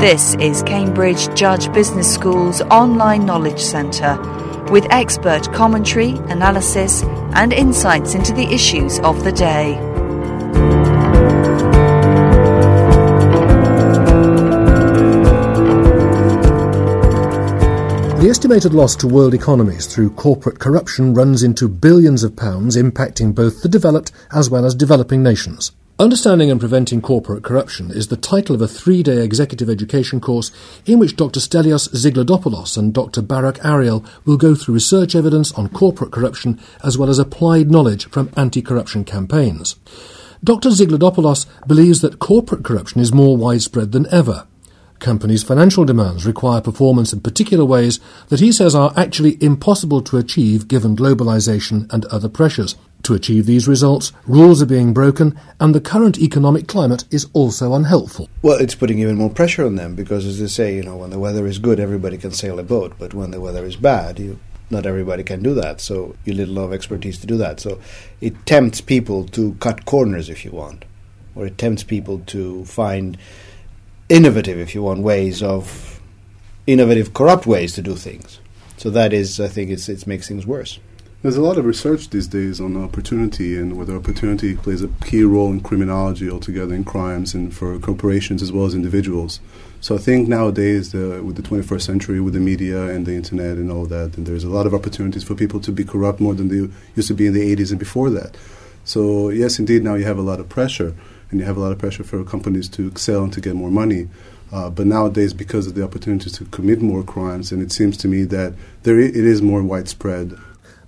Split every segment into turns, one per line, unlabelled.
This is Cambridge Judge Business School's online knowledge centre with expert commentary, analysis, and insights into the issues of the day.
The estimated loss to world economies through corporate corruption runs into billions of pounds, impacting both the developed as well as developing nations. Understanding and Preventing Corporate Corruption is the title of a three day executive education course in which Dr. Stelios Zyglidopoulos and Dr. Barak Ariel will go through research evidence on corporate corruption as well as applied knowledge from anti corruption campaigns. Dr. Zyglidopoulos believes that corporate corruption is more widespread than ever. Companies' financial demands require performance in particular ways that he says are actually impossible to achieve given globalization and other pressures. To achieve these results, rules are being broken, and the current economic climate is also unhelpful.
Well, it's putting even more pressure on them because, as they say, you know, when the weather is good, everybody can sail a boat, but when the weather is bad, you, not everybody can do that. So you need a lot of expertise to do that. So it tempts people to cut corners, if you want, or it tempts people to find innovative, if you want, ways of innovative, corrupt ways to do things. So that is, I think, it's, it makes things worse.
There's a lot of research these days on opportunity and whether opportunity plays a key role in criminology altogether, in crimes, and for corporations as well as individuals. So I think nowadays, the, with the 21st century, with the media and the internet and all that, and there's a lot of opportunities for people to be corrupt more than they used to be in the 80s and before that. So yes, indeed, now you have a lot of pressure and you have a lot of pressure for companies to excel and to get more money. Uh, but nowadays, because of the opportunities to commit more crimes, and it seems to me that there I- it is more widespread.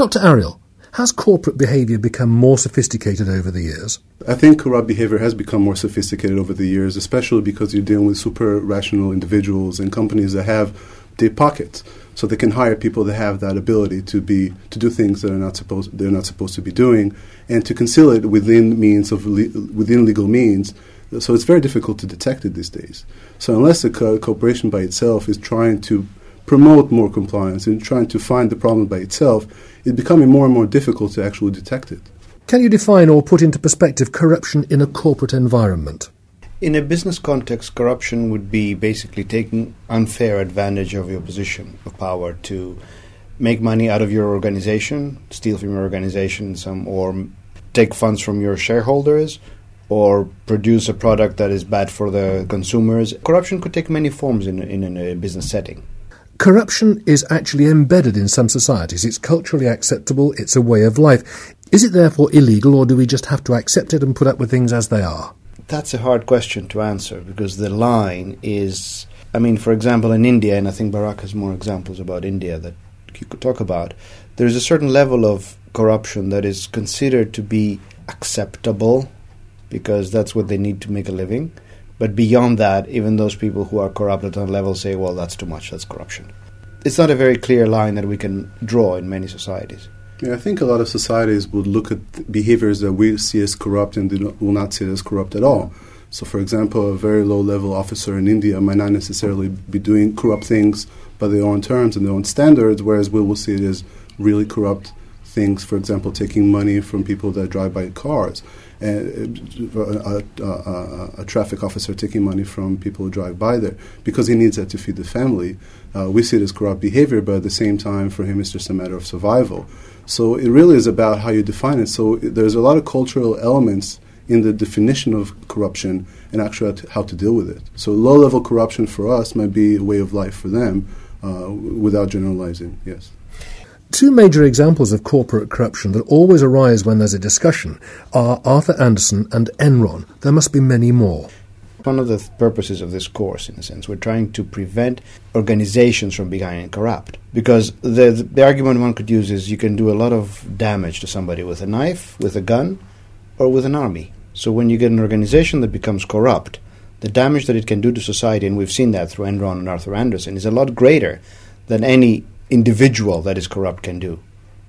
Dr. Ariel, has corporate behaviour become more sophisticated over the years?
I think corrupt behavior has become more sophisticated over the years, especially because you're dealing with super rational individuals and companies that have deep pockets, so they can hire people that have that ability to be to do things that are not supposed they're not supposed to be doing, and to conceal it within means of le- within legal means. So it's very difficult to detect it these days. So unless a co- corporation by itself is trying to promote more compliance and trying to find the problem by itself, it's becoming more and more difficult to actually detect it.
Can you define or put into perspective corruption in a corporate environment?
In a business context, corruption would be basically taking unfair advantage of your position of power to make money out of your organization, steal from your organization some, or take funds from your shareholders, or produce a product that is bad for the consumers. Corruption could take many forms in, in a business setting.
Corruption is actually embedded in some societies. It's culturally acceptable, it's a way of life. Is it therefore illegal, or do we just have to accept it and put up with things as they are?
That's a hard question to answer because the line is. I mean, for example, in India, and I think Barak has more examples about India that you could talk about, there's a certain level of corruption that is considered to be acceptable because that's what they need to make a living. But beyond that, even those people who are corrupt at that level say, well, that's too much, that's corruption. It's not a very clear line that we can draw in many societies.
Yeah, I think a lot of societies would look at behaviors that we see as corrupt and will not see as corrupt at all. So, for example, a very low level officer in India might not necessarily be doing corrupt things by their own terms and their own standards, whereas we will see it as really corrupt things, for example, taking money from people that drive by cars, and a, a, a, a, traffic officer taking money from people who drive by there because he needs that to feed the family. Uh, we see it as corrupt behavior, but at the same time, for him, it's just a matter of survival. So it really is about how you define it. So there's a lot of cultural elements in the definition of corruption and actually how to deal with it. So low level corruption for us might be a way of life for them uh, without generalizing, yes.
Two major examples of corporate corruption that always arise when there's a discussion are Arthur Andersen and Enron. There must be many more.
One of the th- purposes of this course, in a sense, we're trying to prevent organizations from becoming corrupt. Because the, the argument one could use is you can do a lot of damage to somebody with a knife, with a gun, or with an army. So when you get an organization that becomes corrupt, the damage that it can do to society, and we've seen that through Enron and Arthur Andersen, is a lot greater than any individual that is corrupt can do.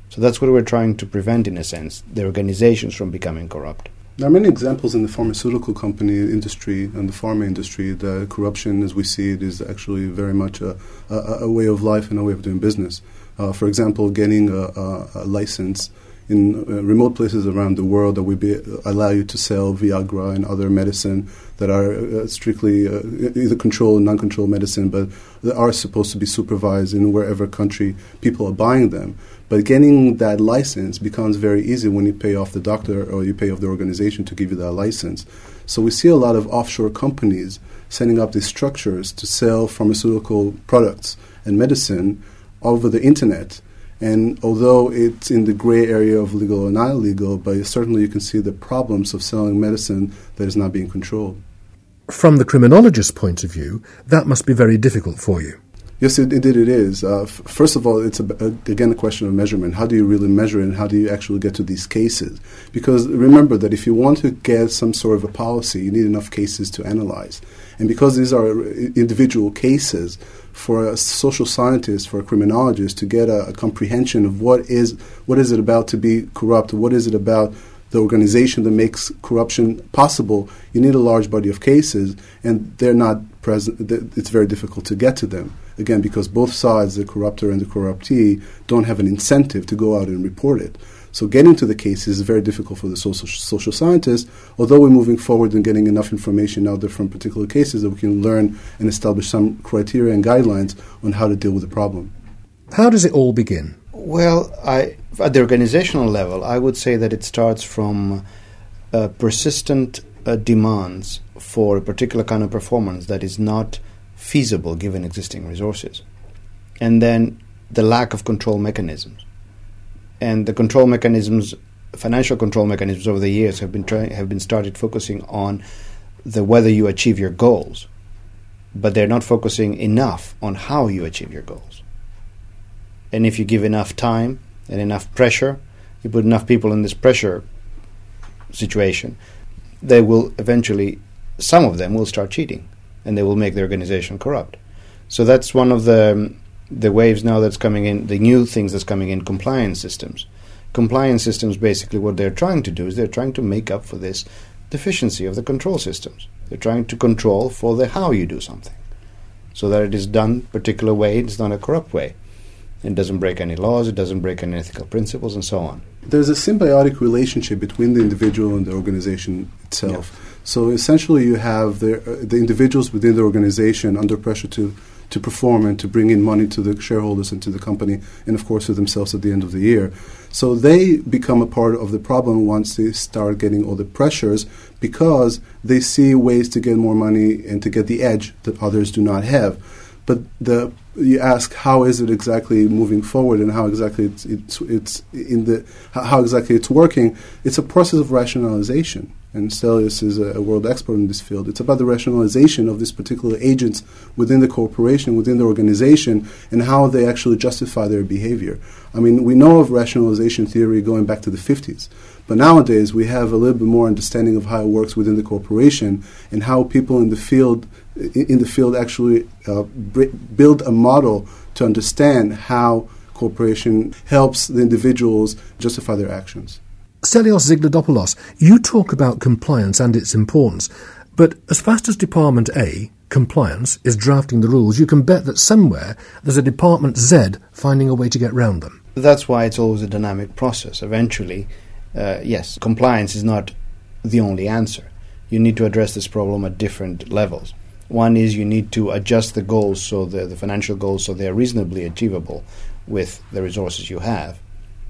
So that's what we're trying to prevent, in a sense, the organizations from becoming corrupt.
There are many examples in the pharmaceutical company industry and the pharma industry that corruption, as we see it, is actually very much a, a, a way of life and a way of doing business. Uh, for example, getting a, a, license in uh, remote places around the world that we be, allow you to sell Viagra and other medicine that are uh, strictly uh, either controlled and non-controlled medicine, but that are supposed to be supervised in wherever country people are buying them. But getting that license becomes very easy when you pay off the doctor or you pay off the organization to give you that license. So we see a lot of offshore companies setting up these structures to sell pharmaceutical products and medicine over the internet and although it's in the gray area of legal not illegal, but certainly you can see the problems of selling medicine that is not being controlled.
From the criminologist's point of view, that must be very difficult for you.
Yes, it, indeed it is. Uh, f- first of all, it's a, again a question of measurement. How do you really measure it and how do you actually get to these cases? Because remember that if you want to get some sort of a policy, you need enough cases to analyze. And because these are individual cases, for a social scientist, for a criminologist to get a, a comprehension of what is what is it about to be corrupt, what is it about the organization that makes corruption possible, you need a large body of cases, and they're not present. It's very difficult to get to them. Again, because both sides, the corruptor and the corruptee, don't have an incentive to go out and report it. So getting to the cases is very difficult for the social, social scientists, although we're moving forward and getting enough information out there from particular cases that we can learn and establish some criteria and guidelines on how to deal with the problem.
How does it all begin?
Well, I, at the organizational level, I would say that it starts from uh, persistent uh, demands for a particular kind of performance that is not feasible given existing resources. And then the lack of control mechanisms and the control mechanisms, financial control mechanisms over the years have been try- have been started focusing on the whether you achieve your goals, but they're not focusing enough on how you achieve your goals. And if you give enough time and enough pressure, you put enough people in this pressure situation, they will eventually, some of them will start cheating, and they will make the organization corrupt. So that's one of the the waves now that's coming in, the new things that's coming in, compliance systems. Compliance systems, basically, what they're trying to do is they're trying to make up for this deficiency of the control systems. They're trying to control for the how you do something, so that it is done particular way. It's done a corrupt way. It doesn't break any laws. It doesn't break any ethical principles, and so on.
There's a symbiotic relationship between the individual and the organization itself. Yeah. So essentially, you have the, uh, the individuals within the organization under pressure to to perform and to bring in money to the shareholders and to the company, and of course to themselves at the end of the year. So they become a part of the problem once they start getting all the pressures because they see ways to get more money and to get the edge that others do not have. But the you ask how is it exactly moving forward and how exactly it's, it's, it's in the how exactly it's working. It's a process of rationalization and Stelios is a, a, world expert in this field. It's about the rationalization of these particular agents within the corporation, within the organization, and how they actually justify their behavior. I mean, we know of rationalization theory going back to the 50s, but nowadays we have a little bit more understanding of how it works within the corporation and how people in the field in the field actually uh, build a model to understand how corporation helps the individuals justify their actions.
Stelios Zyglidopoulos, you talk about compliance and its importance, but as fast as Department A, compliance, is drafting the rules, you can bet that somewhere there's a Department Z finding a way to get round them.
That's why it's always a dynamic process. Eventually, uh, yes, compliance is not the only answer. You need to address this problem at different levels. One is you need to adjust the goals so the, the financial goals so they are reasonably achievable with the resources you have.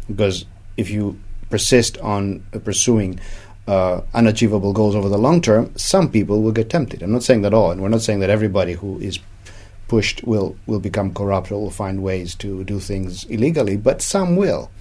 Because if you persist on uh, pursuing uh, unachievable goals over the long term, some people will get tempted. I'm not saying that all, and we're not saying that everybody who is pushed will, will become corrupt or will find ways to do things illegally, but some will.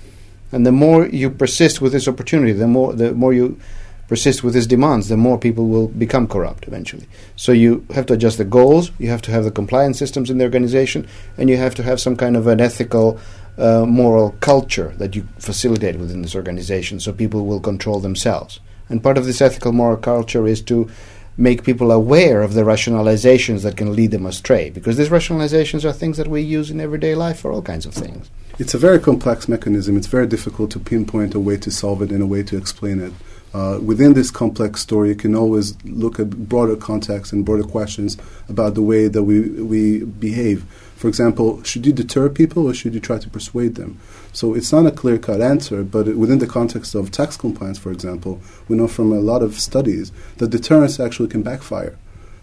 And the more you persist with this opportunity, the more the more you persist with these demands, the more people will become corrupt eventually. So you have to adjust the goals, you have to have the compliance systems in the organization, and you have to have some kind of an ethical uh, moral culture that you facilitate within this organization so people will control themselves. And part of this ethical moral culture is to make people aware of the rationalizations that can lead them astray because these rationalizations are things that we use in everyday life for all kinds of things.
It's a very complex mechanism. It's very difficult to pinpoint a way to solve it and a way to explain it. Uh, within this complex story, you can always look at broader context and broader questions about the way that we, we behave. For example, should you deter people or should you try to persuade them? So it's not a clear cut answer, but within the context of tax compliance, for example, we know from a lot of studies that deterrence actually can backfire.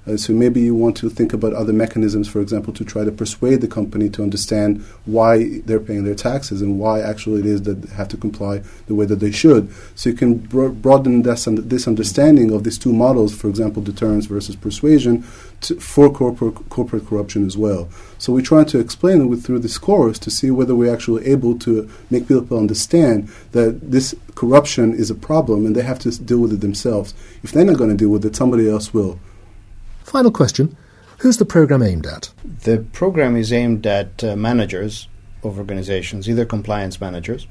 Uh, so maybe you want to think about other mechanisms, for example, to try to persuade the company to understand why they're paying their taxes and why actually it is that they have to comply the way that they should. So you can bro- broaden this, this understanding of these two models, for example, deterrence versus persuasion, to, for corporate, corporate corruption as well. So we try to explain it with, through this course to see whether we're actually able to make people understand that this corruption is a problem and they have to deal with it themselves. If they're not going to deal with it, somebody else will.
Final question Who's the program aimed at?
The program is aimed at uh, managers of organizations, either compliance managers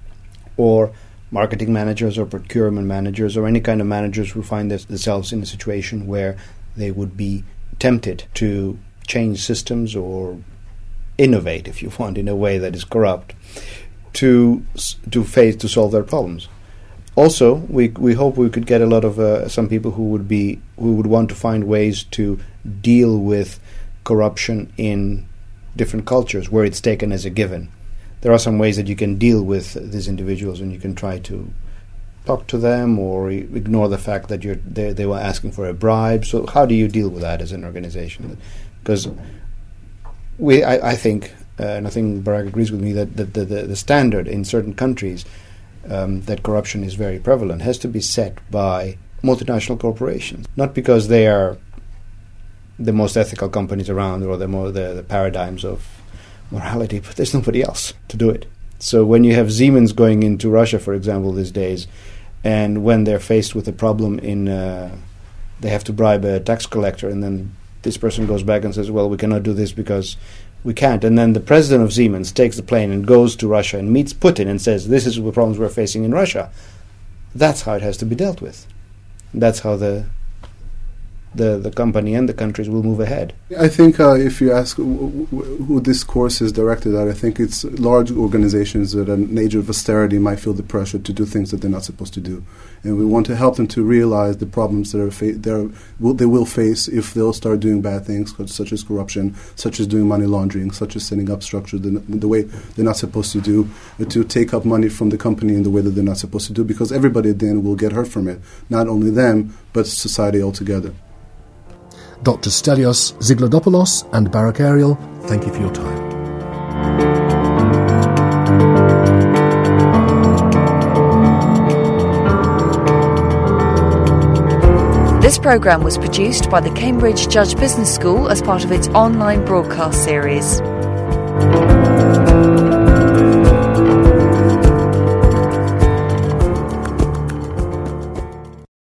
or marketing managers or procurement managers or any kind of managers who find themselves in a situation where they would be tempted to change systems or innovate, if you want, in a way that is corrupt to to face to solve their problems also, we we hope we could get a lot of uh, some people who would be who would want to find ways to deal with corruption in different cultures where it's taken as a given. There are some ways that you can deal with these individuals, and you can try to talk to them or ignore the fact that you're they, they were asking for a bribe. So, how do you deal with that as an organization? Because we, I, I think, uh, and I think Barak agrees with me that, that the, the, the standard in certain countries um, that corruption is very prevalent has to be set by multinational corporations, not because they are the most ethical companies around or the more the, the paradigms of morality, but there's nobody else to do it. So when you have Siemens going into Russia, for example, these days, and when they're faced with a problem in, uh, they have to bribe a tax collector, and then this person goes back and says, "Well, we cannot do this because we can't. And then the president of Siemens takes the plane and goes to Russia and meets Putin and says, This is the problems we're facing in Russia. That's how it has to be dealt with. That's how the the, the company and the countries will move ahead.
I think uh, if you ask who, who this course is directed at, I think it's large organizations that an age of austerity might feel the pressure to do things that they're not supposed to do. And we want to help them to realize the problems that are fa- will, they will face if they'll start doing bad things, such as corruption, such as doing money laundering, such as setting up structures the, the way they're not supposed to do, to take up money from the company in the way that they're not supposed to do, because everybody then will get hurt from it. Not only them, but society altogether.
Dr. Stelios Zyglidopoulos and Barak Ariel, thank you for your time.
This programme was produced by the Cambridge Judge Business School as part of its online broadcast series.